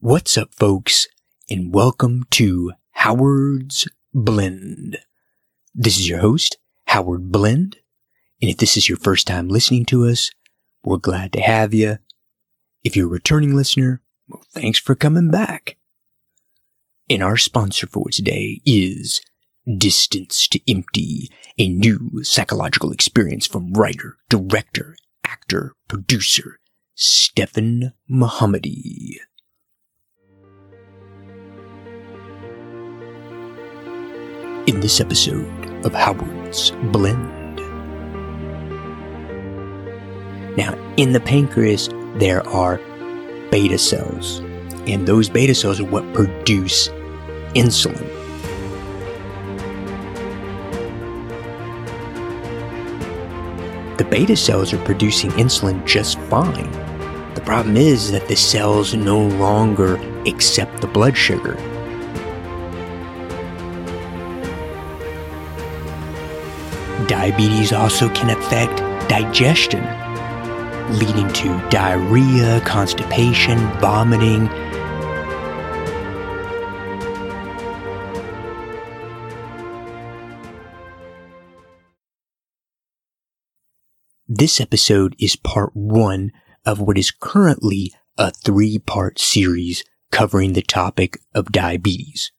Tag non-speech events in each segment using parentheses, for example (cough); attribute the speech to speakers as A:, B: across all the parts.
A: What's up, folks, and welcome to Howard's Blend. This is your host, Howard Blend, and if this is your first time listening to us, we're glad to have you. If you're a returning listener, well, thanks for coming back. And our sponsor for today is Distance to Empty, a new psychological experience from writer, director, actor, producer, Stefan Mohammadi. In this episode of Howard's Blend. Now, in the pancreas, there are beta cells, and those beta cells are what produce insulin. The beta cells are producing insulin just fine. The problem is that the cells no longer accept the blood sugar. Diabetes also can affect digestion, leading to diarrhea, constipation, vomiting. This episode is part one of what is currently a three part series covering the topic of diabetes.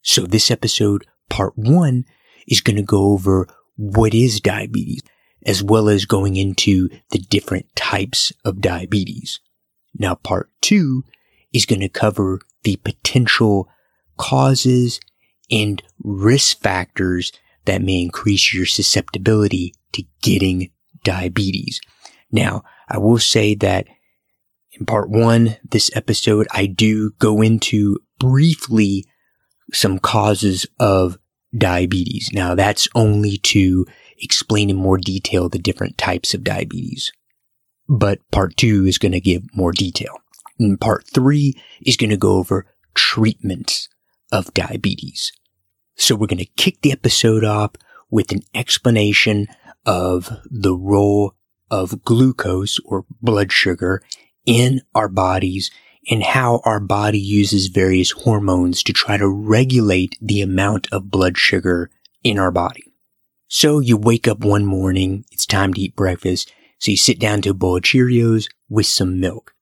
A: So this episode, part one, is going to go over what is diabetes, as well as going into the different types of diabetes. Now, part two is going to cover the potential causes and risk factors that may increase your susceptibility to getting diabetes. Now, I will say that in part one, this episode, I do go into briefly some causes of diabetes. Now, that's only to explain in more detail the different types of diabetes. But part two is going to give more detail. And part three is going to go over treatments of diabetes. So we're going to kick the episode off with an explanation of the role of glucose or blood sugar in our bodies and how our body uses various hormones to try to regulate the amount of blood sugar in our body. So you wake up one morning, it's time to eat breakfast, so you sit down to a bowl of Cheerios with some milk.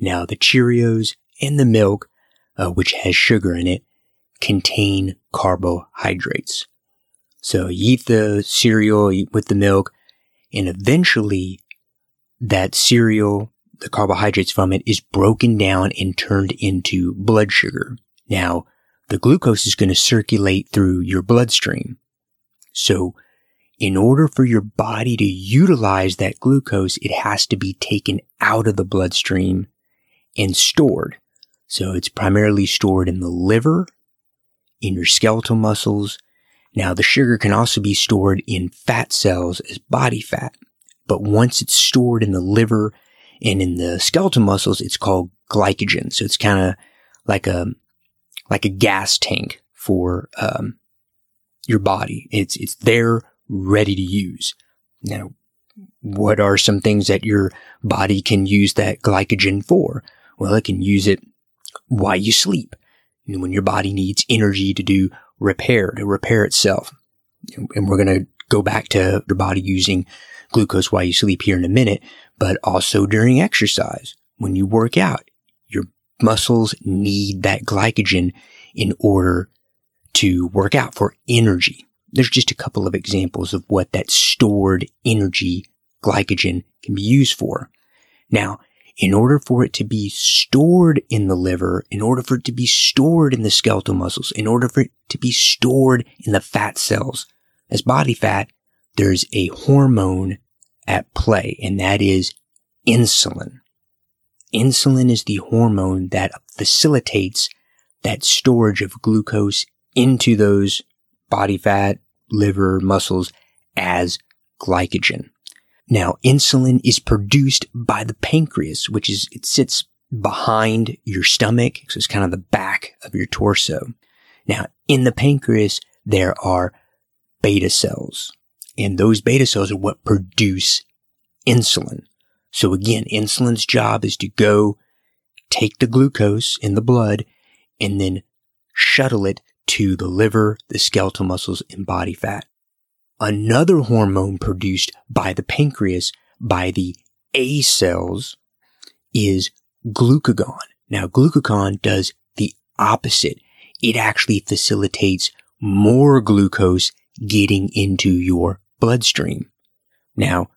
A: Now the Cheerios and the milk, uh, which has sugar in it, contain carbohydrates. So you eat the cereal with the milk, and eventually that cereal the carbohydrates from it is broken down and turned into blood sugar. Now, the glucose is going to circulate through your bloodstream. So, in order for your body to utilize that glucose, it has to be taken out of the bloodstream and stored. So it's primarily stored in the liver, in your skeletal muscles. Now the sugar can also be stored in fat cells as body fat. But once it's stored in the liver and in the skeletal muscles, it's called glycogen. So it's kind of like a, like a gas tank for, um, your body. It's, it's there ready to use. Now, what are some things that your body can use that glycogen for? Well, it can use it while you sleep. And when your body needs energy to do repair, to repair itself. And we're going to go back to your body using glucose while you sleep here in a minute, but also during exercise. When you work out, your muscles need that glycogen in order to work out for energy. There's just a couple of examples of what that stored energy glycogen can be used for. Now, in order for it to be stored in the liver, in order for it to be stored in the skeletal muscles, in order for it to be stored in the fat cells as body fat, there's a hormone at play, and that is insulin. Insulin is the hormone that facilitates that storage of glucose into those body fat, liver, muscles as glycogen. Now, insulin is produced by the pancreas, which is, it sits behind your stomach. So it's kind of the back of your torso. Now, in the pancreas, there are beta cells. And those beta cells are what produce insulin. So again, insulin's job is to go take the glucose in the blood and then shuttle it to the liver, the skeletal muscles, and body fat. Another hormone produced by the pancreas by the A cells is glucagon. Now, glucagon does the opposite. It actually facilitates more glucose getting into your bloodstream. Now,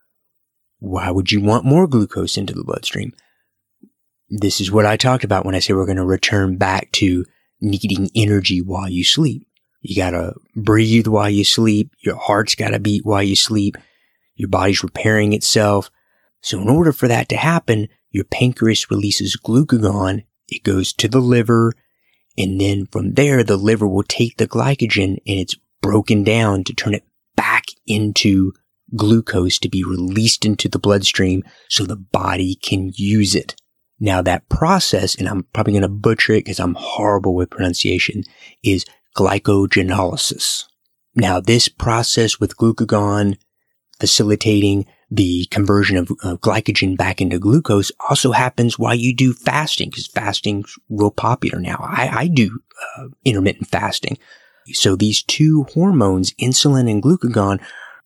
A: why would you want more glucose into the bloodstream? This is what I talked about when I say we're going to return back to needing energy while you sleep. You gotta breathe while you sleep. Your heart's gotta beat while you sleep. Your body's repairing itself. So in order for that to happen, your pancreas releases glucagon. It goes to the liver. And then from there, the liver will take the glycogen and it's broken down to turn it back into glucose to be released into the bloodstream so the body can use it. Now that process, and I'm probably going to butcher it because I'm horrible with pronunciation, is glycogenolysis. Now this process with glucagon facilitating the conversion of, of glycogen back into glucose also happens while you do fasting because fasting's real popular now. I, I do uh, intermittent fasting. So these two hormones, insulin and glucagon,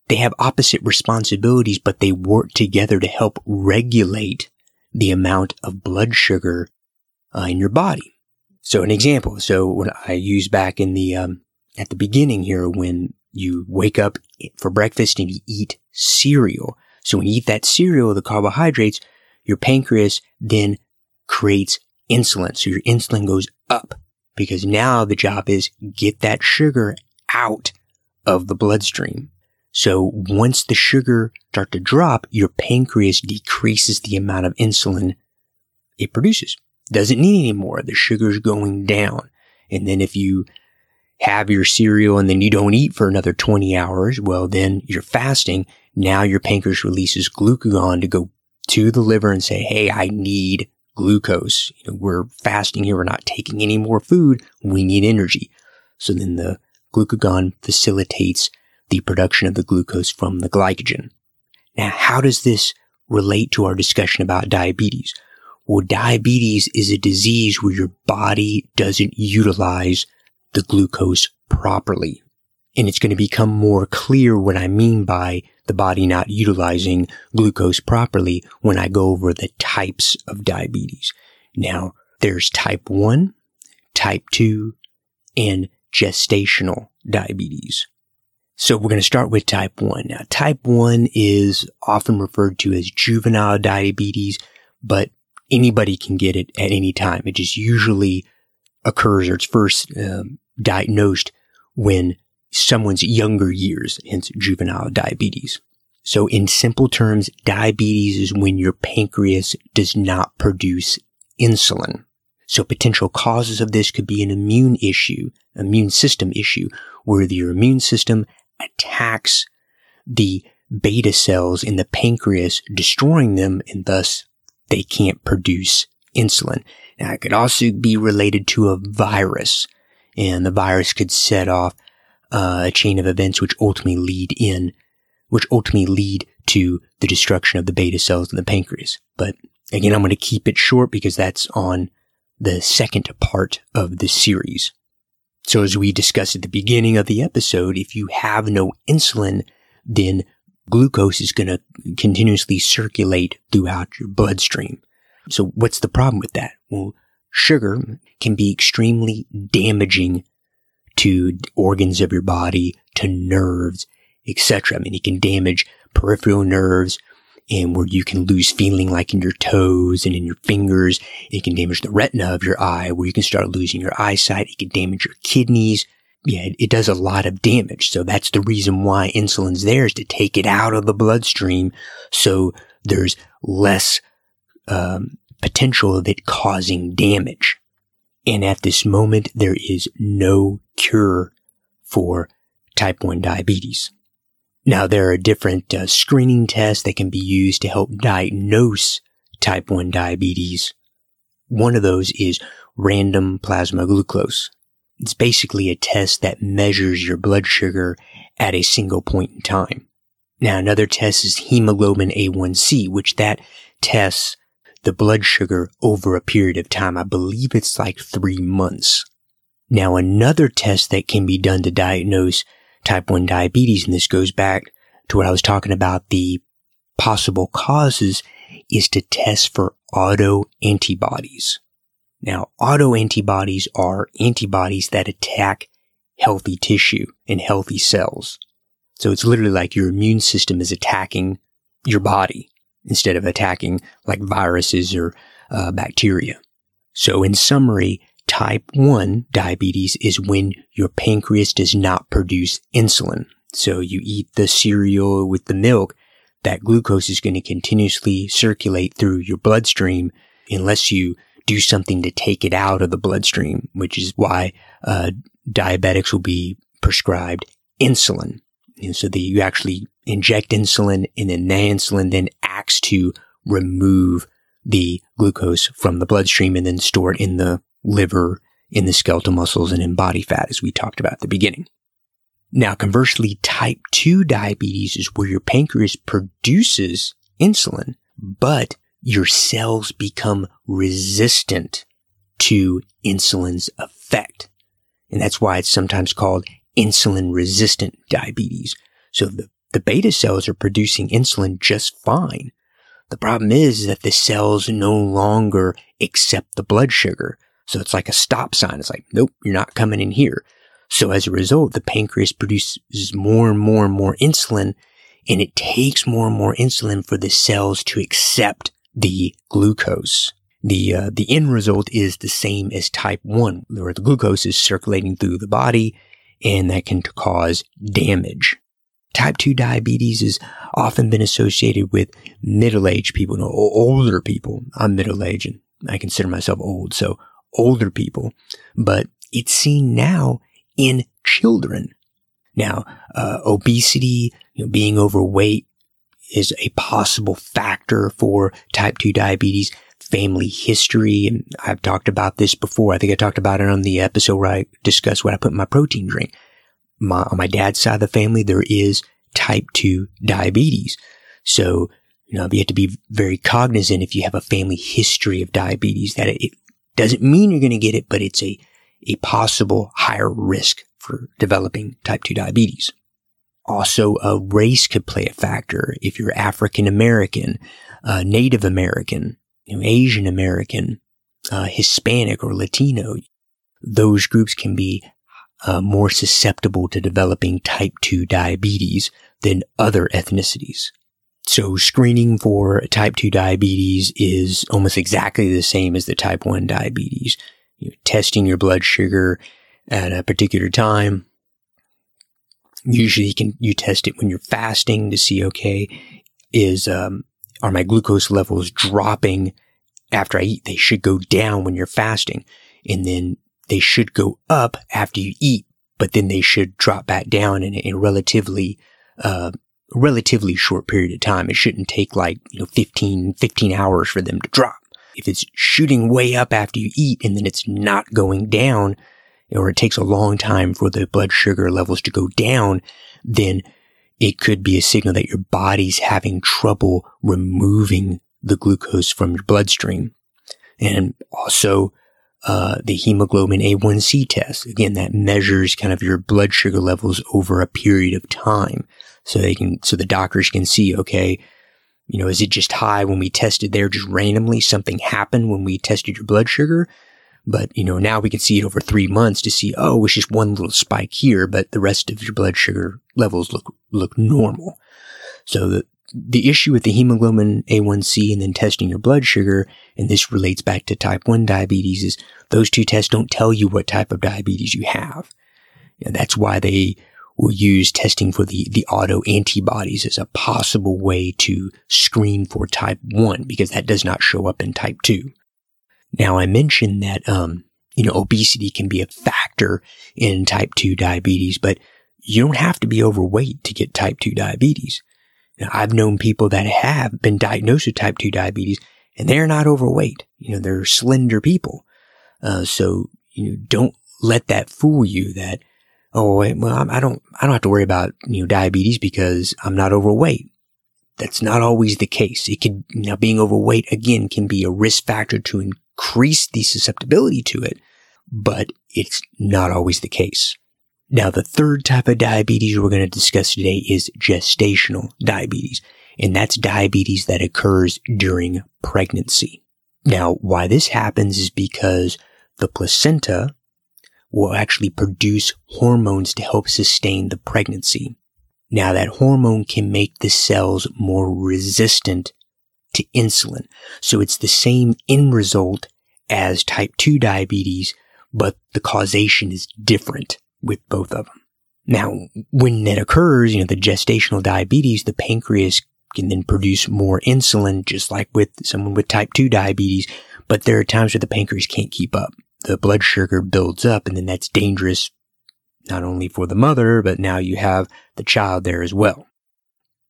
A: they have opposite responsibilities, but they work together to help regulate the amount of blood sugar uh, in your body. So an example. So when I use back in the, um, at the beginning here, when you wake up for breakfast and you eat cereal. So when you eat that cereal, the carbohydrates, your pancreas then creates insulin. So your insulin goes up because now the job is get that sugar out of the bloodstream. So once the sugar start to drop, your pancreas decreases the amount of insulin it produces. Doesn't need any more. The sugar's going down. And then if you have your cereal and then you don't eat for another 20 hours, well, then you're fasting. Now your pancreas releases glucagon to go to the liver and say, Hey, I need glucose. You know, we're fasting here. We're not taking any more food. We need energy. So then the glucagon facilitates the production of the glucose from the glycogen. Now, how does this relate to our discussion about diabetes? Well, diabetes is a disease where your body doesn't utilize the glucose properly. And it's going to become more clear what I mean by the body not utilizing glucose properly when I go over the types of diabetes. Now, there's type 1, type 2, and gestational diabetes. So we're going to start with type 1. Now, type 1 is often referred to as juvenile diabetes, but anybody can get it at any time. It just usually occurs or it's first um, diagnosed when someone's younger years, hence juvenile diabetes. So in simple terms, diabetes is when your pancreas does not produce insulin. So potential causes of this could be an immune issue, immune system issue, where your immune system attacks the beta cells in the pancreas, destroying them, and thus they can't produce insulin. Now, it could also be related to a virus, and the virus could set off uh, a chain of events which ultimately lead in, which ultimately lead to the destruction of the beta cells in the pancreas. But again, I'm going to keep it short because that's on the second part of the series. So as we discussed at the beginning of the episode, if you have no insulin, then glucose is going to continuously circulate throughout your bloodstream. So what's the problem with that? Well, sugar can be extremely damaging to organs of your body, to nerves, etc. I mean, it can damage peripheral nerves, and where you can lose feeling like in your toes and in your fingers. It can damage the retina of your eye where you can start losing your eyesight. It can damage your kidneys. Yeah, it, does a lot of damage. So that's the reason why insulin's there is to take it out of the bloodstream. So there's less, um, potential of it causing damage. And at this moment, there is no cure for type 1 diabetes. Now, there are different uh, screening tests that can be used to help diagnose type 1 diabetes. One of those is random plasma glucose. It's basically a test that measures your blood sugar at a single point in time. Now, another test is hemoglobin A1C, which that tests the blood sugar over a period of time. I believe it's like three months. Now, another test that can be done to diagnose type 1 diabetes, and this goes back to what I was talking about the possible causes, is to test for auto antibodies. Now, auto antibodies are antibodies that attack healthy tissue and healthy cells. So it's literally like your immune system is attacking your body instead of attacking like viruses or uh, bacteria. So in summary, type 1 diabetes is when your pancreas does not produce insulin. So you eat the cereal with the milk, that glucose is going to continuously circulate through your bloodstream unless you do something to take it out of the bloodstream, which is why uh, diabetics will be prescribed insulin. And so that you actually inject insulin and then the insulin then acts to remove the glucose from the bloodstream and then store it in the liver, in the skeletal muscles, and in body fat, as we talked about at the beginning. Now, conversely, type 2 diabetes is where your pancreas produces insulin, but your cells become resistant to insulin's effect. And that's why it's sometimes called insulin resistant diabetes. So the, the beta cells are producing insulin just fine. The problem is that the cells no longer accept the blood sugar. So it's like a stop sign. It's like, nope, you're not coming in here. So as a result, the pancreas produces more and more and more insulin and it takes more and more insulin for the cells to accept the glucose. The, uh, the end result is the same as type 1, where the glucose is circulating through the body and that can cause damage. Type 2 diabetes has often been associated with middle-aged people, no, older people. I'm middle-aged and I consider myself old, so older people. But it's seen now in children. Now, uh, obesity, you know, being overweight is a possible factor for type 2 diabetes. Family history, and I've talked about this before. I think I talked about it on the episode where I discussed what I put in my protein drink. My, on my dad's side of the family, there is type 2 diabetes. So, you know, you have to be very cognizant if you have a family history of diabetes that it doesn't mean you're going to get it, but it's a a possible higher risk for developing type 2 diabetes. Also, a race could play a factor. If you're African American, uh, Native American, you know, Asian American, uh, Hispanic or Latino, those groups can be uh, more susceptible to developing type 2 diabetes than other ethnicities. So screening for type 2 diabetes is almost exactly the same as the type 1 diabetes you know, testing your blood sugar at a particular time. Usually you can, you test it when you're fasting to see, okay, is, um, are my glucose levels dropping after I eat? They should go down when you're fasting and then they should go up after you eat, but then they should drop back down in a relatively, uh, relatively short period of time. It shouldn't take like, you know, 15, 15 hours for them to drop if it's shooting way up after you eat and then it's not going down, or it takes a long time for the blood sugar levels to go down, then it could be a signal that your body's having trouble removing the glucose from your bloodstream. And also, uh, the hemoglobin A1C test. Again, that measures kind of your blood sugar levels over a period of time. So they can, so the doctors can see, okay, you know, is it just high when we tested there just randomly? Something happened when we tested your blood sugar. But, you know, now we can see it over three months to see, oh, it's just one little spike here, but the rest of your blood sugar levels look, look normal. So the, the issue with the hemoglobin A1C and then testing your blood sugar, and this relates back to type 1 diabetes, is those two tests don't tell you what type of diabetes you have. And that's why they will use testing for the, the auto antibodies as a possible way to screen for type 1 because that does not show up in type 2. Now I mentioned that, um, you know, obesity can be a factor in type 2 diabetes, but you don't have to be overweight to get type 2 diabetes. Now, I've known people that have been diagnosed with type 2 diabetes and they're not overweight. You know, they're slender people. Uh, so, you know, don't let that fool you that, oh, well, I don't, I don't have to worry about, you know, diabetes because I'm not overweight. that's not always the case. It could, now being overweight again can be a risk factor to increase the susceptibility to it, but it's not always the case. Now, the third type of diabetes we're going to discuss today is gestational diabetes, and that's diabetes that occurs during pregnancy. Now, why this happens is because the placenta will actually produce hormones to help sustain the pregnancy. Now that hormone can make the cells more resistant to insulin. So it's the same end result as type 2 diabetes, but the causation is different with both of them. Now, when that occurs, you know, the gestational diabetes, the pancreas can then produce more insulin, just like with someone with type 2 diabetes, but there are times where the pancreas can't keep up. The blood sugar builds up and then that's dangerous not only for the mother, but now you have the child there as well.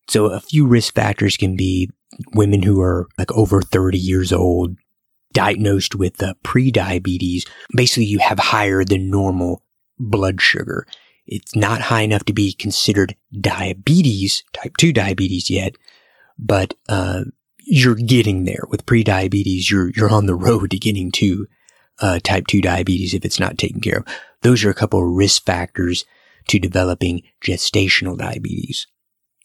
A: So a few risk factors can be women who are like over 30 years old, diagnosed with uh, pre-diabetes. Basically, you have higher than normal blood sugar. It's not high enough to be considered diabetes, type 2 diabetes yet, but uh, you're getting there with pre-diabetes. You're you're on the road to getting to uh, type 2 diabetes if it's not taken care of. Those are a couple of risk factors to developing gestational diabetes.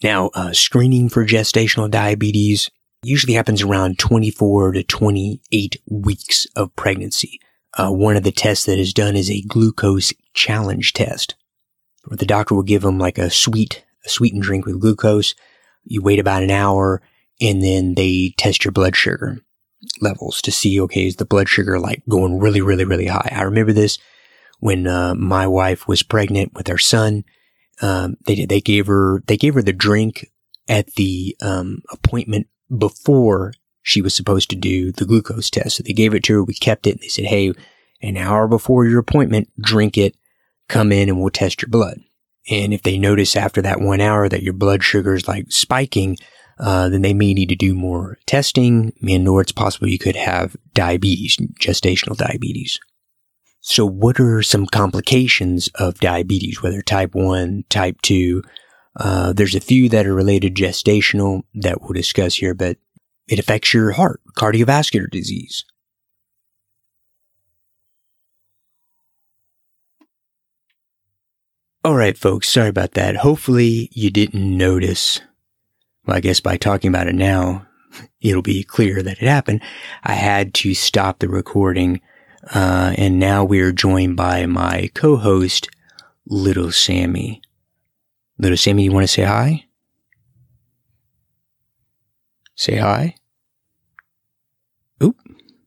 A: Now, uh, screening for gestational diabetes usually happens around 24 to 28 weeks of pregnancy. Uh, one of the tests that is done is a glucose challenge test, where the doctor will give them like a sweet, a sweetened drink with glucose. You wait about an hour and then they test your blood sugar levels to see, okay, is the blood sugar like going really, really, really high? I remember this when uh, my wife was pregnant with our son. Um, they they gave her they gave her the drink at the um, appointment before she was supposed to do the glucose test. So they gave it to her. We kept it. And they said, "Hey, an hour before your appointment, drink it. Come in and we'll test your blood." And if they notice after that one hour that your blood sugar is like spiking, uh, then they may need to do more testing, and or it's possible you could have diabetes, gestational diabetes. So what are some complications of diabetes, whether type 1, type 2? Uh, there's a few that are related gestational that we'll discuss here, but it affects your heart, cardiovascular disease. All right, folks, sorry about that. Hopefully you didn't notice. Well, I guess by talking about it now, it'll be clear that it happened. I had to stop the recording uh, and now we are joined by my co-host, Little Sammy. Little Sammy, you want to say hi? Say hi? Oop.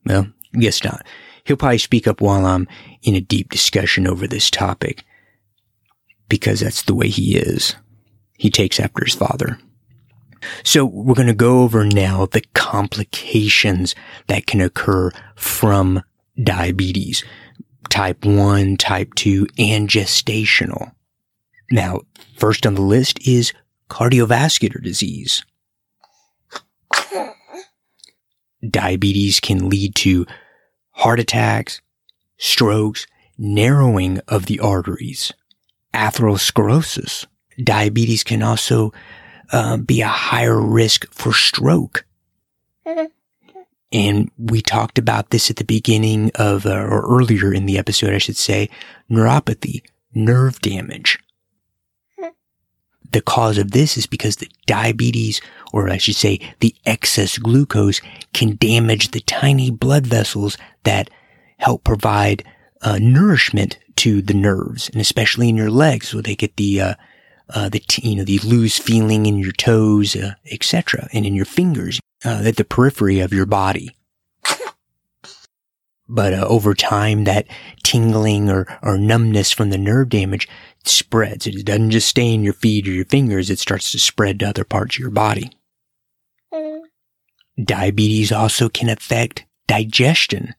A: Well, guess not. He'll probably speak up while I'm in a deep discussion over this topic. Because that's the way he is. He takes after his father. So we're going to go over now the complications that can occur from diabetes, type 1, type 2, and gestational. Now, first on the list is cardiovascular disease. Diabetes can lead to heart attacks, strokes, narrowing of the arteries, atherosclerosis. Diabetes can also uh, be a higher risk for stroke. And we talked about this at the beginning of, uh, or earlier in the episode, I should say, neuropathy, nerve damage. The cause of this is because the diabetes, or I should say, the excess glucose can damage the tiny blood vessels that help provide uh, nourishment to the nerves, and especially in your legs, where they get the uh, uh, the t- you know the loose feeling in your toes, uh, etc., and in your fingers uh, at the periphery of your body. But uh, over time, that tingling or, or numbness from the nerve damage spreads. It doesn't just stay in your feet or your fingers. It starts to spread to other parts of your body. Diabetes also can affect digestion,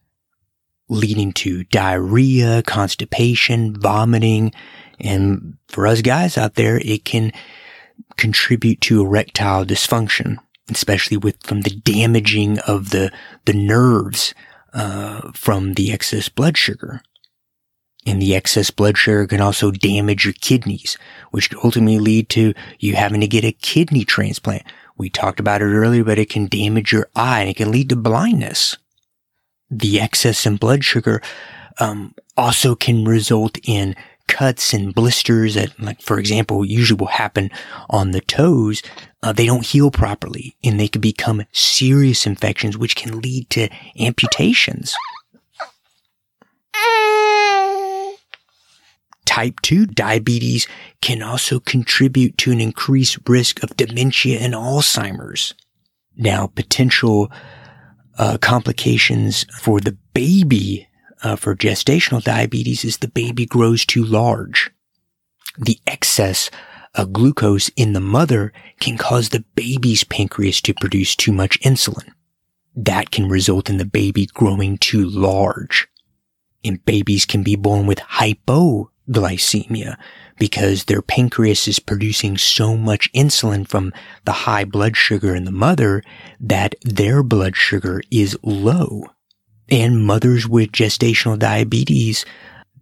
A: leading to diarrhea, constipation, vomiting, and for us guys out there, it can contribute to erectile dysfunction especially with from the damaging of the the nerves uh, from the excess blood sugar. And the excess blood sugar can also damage your kidneys, which could ultimately lead to you having to get a kidney transplant, We talked about it earlier, but it can damage your eye and it can lead to blindness. The excess in blood sugar um, also can result in cuts and blisters that, like, for example, usually will happen on the toes. Uh, they don't heal properly and they can become serious infections, which can lead to amputations. Type 2 diabetes can also contribute to an increased risk of dementia and Alzheimer's. Now, potential uh, complications for the baby uh, for gestational diabetes is the baby grows too large. The excess of glucose in the mother can cause the baby's pancreas to produce too much insulin. That can result in the baby growing too large. And babies can be born with hypoglycemia because their pancreas is producing so much insulin from the high blood sugar in the mother that their blood sugar is low and mothers with gestational diabetes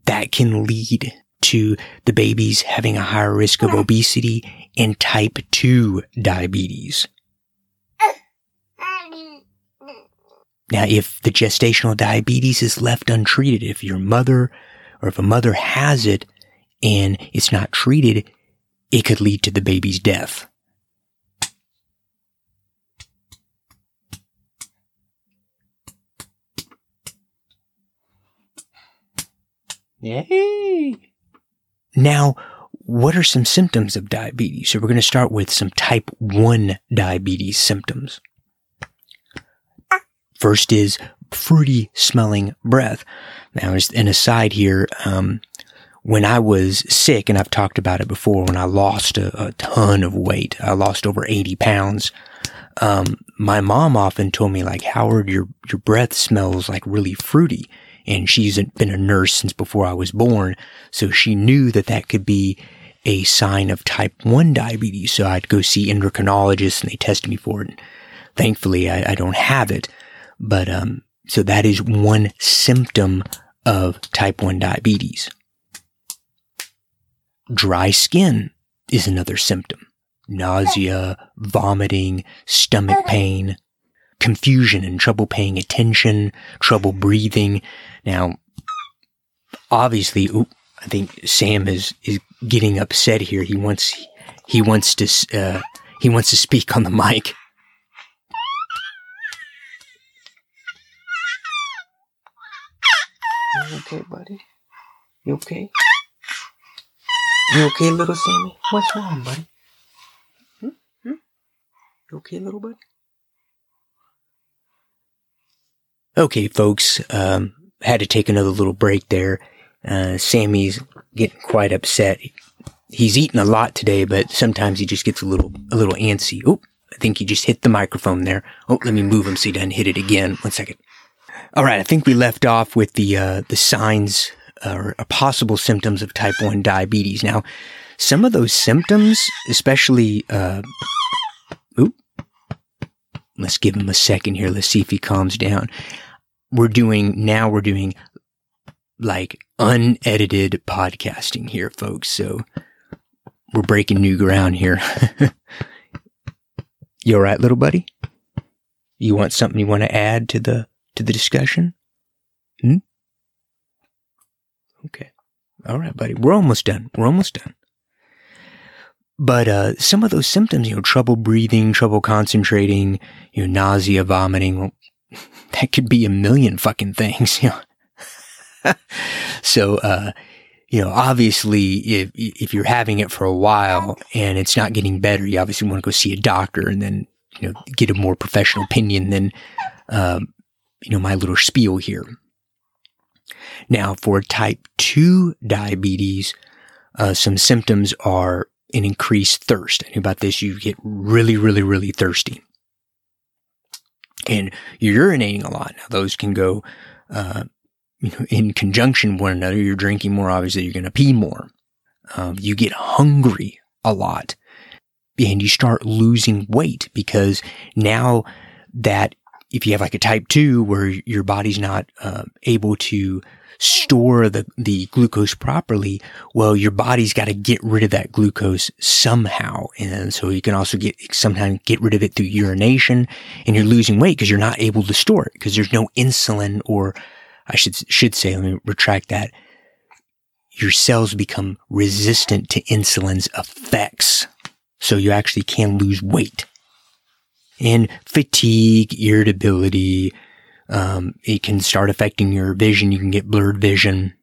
A: that can lead to the babies having a higher risk of obesity and type 2 diabetes. Now, if the gestational diabetes is left untreated, if your mother or if a mother has it and it's not treated, it could lead to the baby's death. Yay! Now, what are some symptoms of diabetes? So we're going to start with some type 1 diabetes symptoms. First is fruity smelling breath. Now, as an aside here, um, when I was sick, and I've talked about it before, when I lost a, a ton of weight, I lost over 80 pounds. Um, my mom often told me like, Howard, your, your breath smells like really fruity and she's been a nurse since before I was born. So she knew that that could be a sign of type 1 diabetes. So I'd go see endocrinologists and they tested me for it. And thankfully, I, I don't have it. But, um, so that is one symptom of type 1 diabetes. Dry skin is another symptom. Nausea, vomiting, stomach pain, confusion and trouble paying attention, trouble breathing. Now, obviously, I think Sam is, is getting upset here. He wants, he wants to, uh, he wants to speak on the mic. Okay, buddy? You okay? You okay, little Sammy? What's wrong, buddy? Hmm? Hmm? You okay, little buddy? Okay, folks, um, had to take another little break there. Uh, Sammy's getting quite upset. He's eaten a lot today, but sometimes he just gets a little, a little antsy. Oh, I think he just hit the microphone there. Oh, let me move him so he doesn't hit it again. One second. All right. I think we left off with the, uh, the signs or uh, possible symptoms of type 1 diabetes. Now, some of those symptoms, especially, uh, oop, let's give him a second here. Let's see if he calms down we're doing now we're doing like unedited podcasting here, folks. So we're breaking new ground here. (laughs) you all right, little buddy? You want something you want to add to the to the discussion? Hmm? Okay. All right, buddy. We're almost done. We're almost done. But uh, some of those symptoms, you know, trouble breathing, trouble concentrating, you know, nausea, vomiting, that could be a million fucking things, (laughs) you know. so, uh, you know, obviously, if if you're having it for a while and it's not getting better, you obviously want to go see a doctor and then you know get a more professional opinion than um, you know my little spiel here. Now, for type two diabetes, uh, some symptoms are an increased thirst. And about this, you get really, really, really thirsty and you're urinating a lot. Now those can go, uh, you know, in conjunction with one another. You're drinking more, obviously you're going to pee more. Um, you get hungry a lot and you start losing weight because now that if you have like a type two where your body's not uh, able to store the, the glucose properly, well, your body's got to get rid of that glucose somehow. And so you can also get, sometimes get rid of it through urination and you're losing weight because you're not able to store it because there's no insulin or I should, should say, let me retract that. Your cells become resistant to insulin's effects. So you actually can lose weight and fatigue, irritability, um, it can start affecting your vision. You can get blurred vision.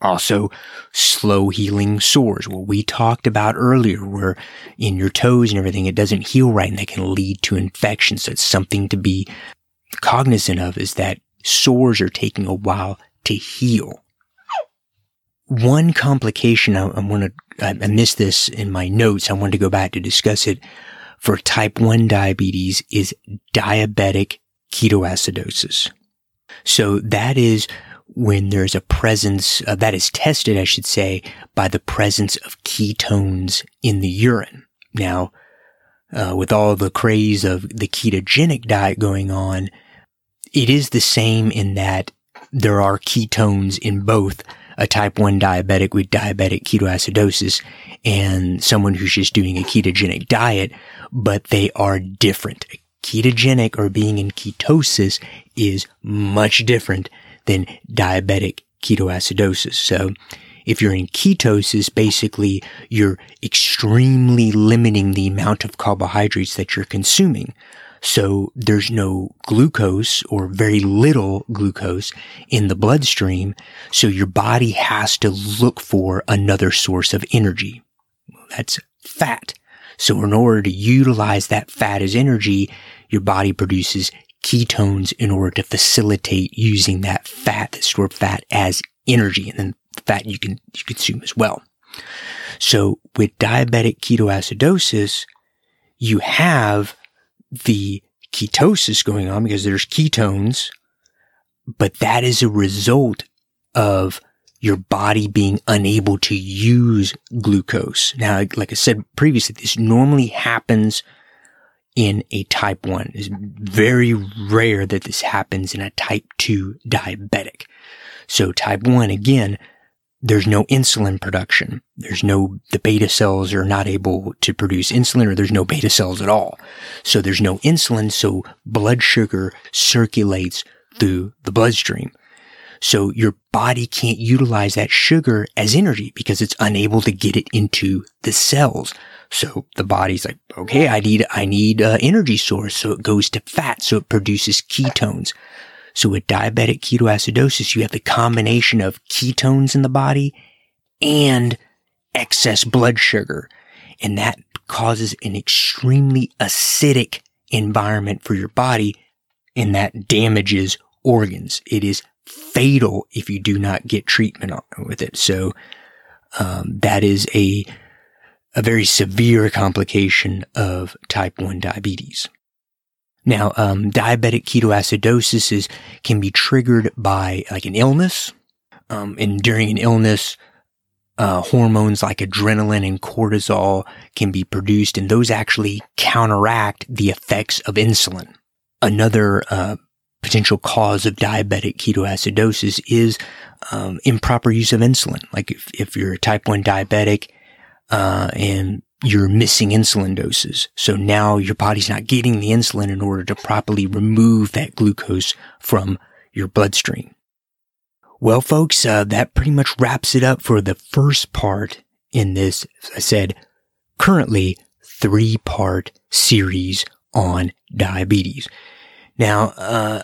A: Also, slow healing sores. What we talked about earlier, where in your toes and everything, it doesn't heal right and that can lead to infections. So it's something to be cognizant of is that sores are taking a while to heal. One complication, I, I want to, I missed this in my notes. I wanted to go back to discuss it for type 1 diabetes is diabetic ketoacidosis. So that is when there's a presence uh, that is tested, I should say, by the presence of ketones in the urine. Now, uh, with all the craze of the ketogenic diet going on, it is the same in that there are ketones in both a type 1 diabetic with diabetic ketoacidosis and someone who's just doing a ketogenic diet, but they are different ketogenic or being in ketosis is much different than diabetic ketoacidosis. So if you're in ketosis, basically you're extremely limiting the amount of carbohydrates that you're consuming. So there's no glucose or very little glucose in the bloodstream. So your body has to look for another source of energy. That's fat. So in order to utilize that fat as energy, your body produces ketones in order to facilitate using that fat, that stored fat as energy and then fat you can you consume as well. So with diabetic ketoacidosis, you have the ketosis going on because there's ketones, but that is a result of your body being unable to use glucose. Now, like I said previously, this normally happens in a type 1. It's very rare that this happens in a type 2 diabetic. So type 1, again, there's no insulin production. There's no, the beta cells are not able to produce insulin or there's no beta cells at all. So there's no insulin. So blood sugar circulates through the bloodstream. So your body can't utilize that sugar as energy because it's unable to get it into the cells. So the body's like, okay, I need, I need energy source. So it goes to fat. So it produces ketones. So with diabetic ketoacidosis, you have the combination of ketones in the body and excess blood sugar. And that causes an extremely acidic environment for your body and that damages organs. It is fatal if you do not get treatment with it. So um, that is a a very severe complication of type 1 diabetes. Now, um, diabetic ketoacidosis is, can be triggered by like an illness. Um, and during an illness, uh, hormones like adrenaline and cortisol can be produced and those actually counteract the effects of insulin. Another, uh, potential cause of diabetic ketoacidosis is um, improper use of insulin. Like if, if you're a type 1 diabetic uh, and you're missing insulin doses. So now your body's not getting the insulin in order to properly remove that glucose from your bloodstream. Well, folks, uh, that pretty much wraps it up for the first part in this, I said, currently three part series on diabetes. Now, uh,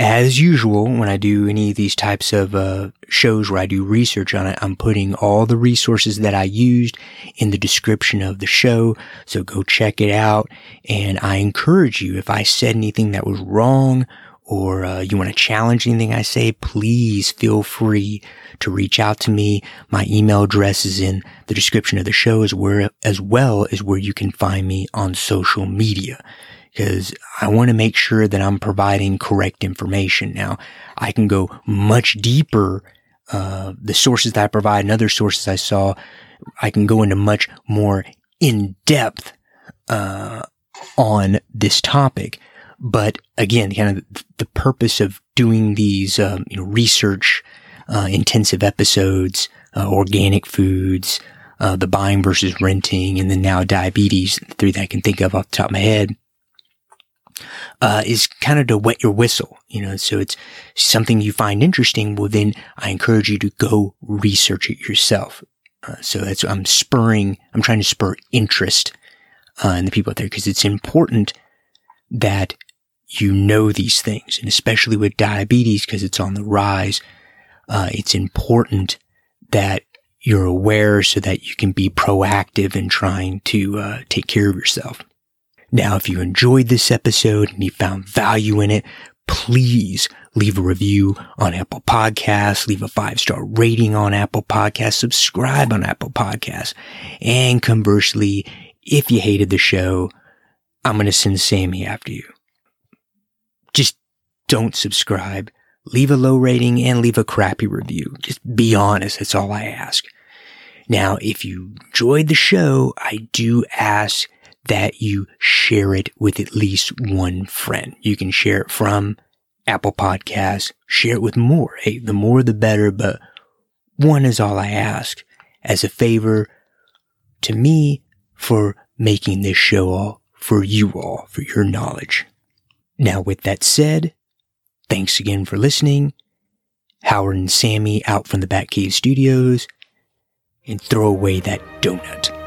A: as usual, when I do any of these types of uh, shows where I do research on it, I'm putting all the resources that I used in the description of the show. So go check it out. And I encourage you, if I said anything that was wrong or uh, you want to challenge anything I say, please feel free to reach out to me. My email address is in the description of the show as, where, as well as where you can find me on social media because I want to make sure that I'm providing correct information. Now, I can go much deeper. Uh, the sources that I provide and other sources I saw, I can go into much more in depth uh, on this topic. But again, kind of the purpose of doing these, um, you know, research, uh, intensive episodes, uh, organic foods, uh, the buying versus renting, and then now diabetes, the three that I can think of off the top of my head, uh, is kind of to wet your whistle, you know, so it's something you find interesting. Well, then I encourage you to go research it yourself. Uh, so that's, I'm spurring, I'm trying to spur interest, uh, in the people out there because it's important that you know these things. And especially with diabetes, because it's on the rise, uh, it's important that you're aware so that you can be proactive in trying to uh, take care of yourself. Now, if you enjoyed this episode and you found value in it, please leave a review on Apple Podcasts, leave a five star rating on Apple Podcasts, subscribe on Apple Podcasts. And conversely, if you hated the show, I'm going to send Sammy after you. Just don't subscribe leave a low rating and leave a crappy review. Just be honest. That's all I ask. Now, if you enjoyed the show, I do ask that you share it with at least one friend. You can share it from Apple Podcasts, share it with more. Hey, the more the better, but one is all I ask as a favor to me for making this show all for you all, for your knowledge. Now, with that said, Thanks again for listening. Howard and Sammy out from the Batcave Studios and throw away that donut.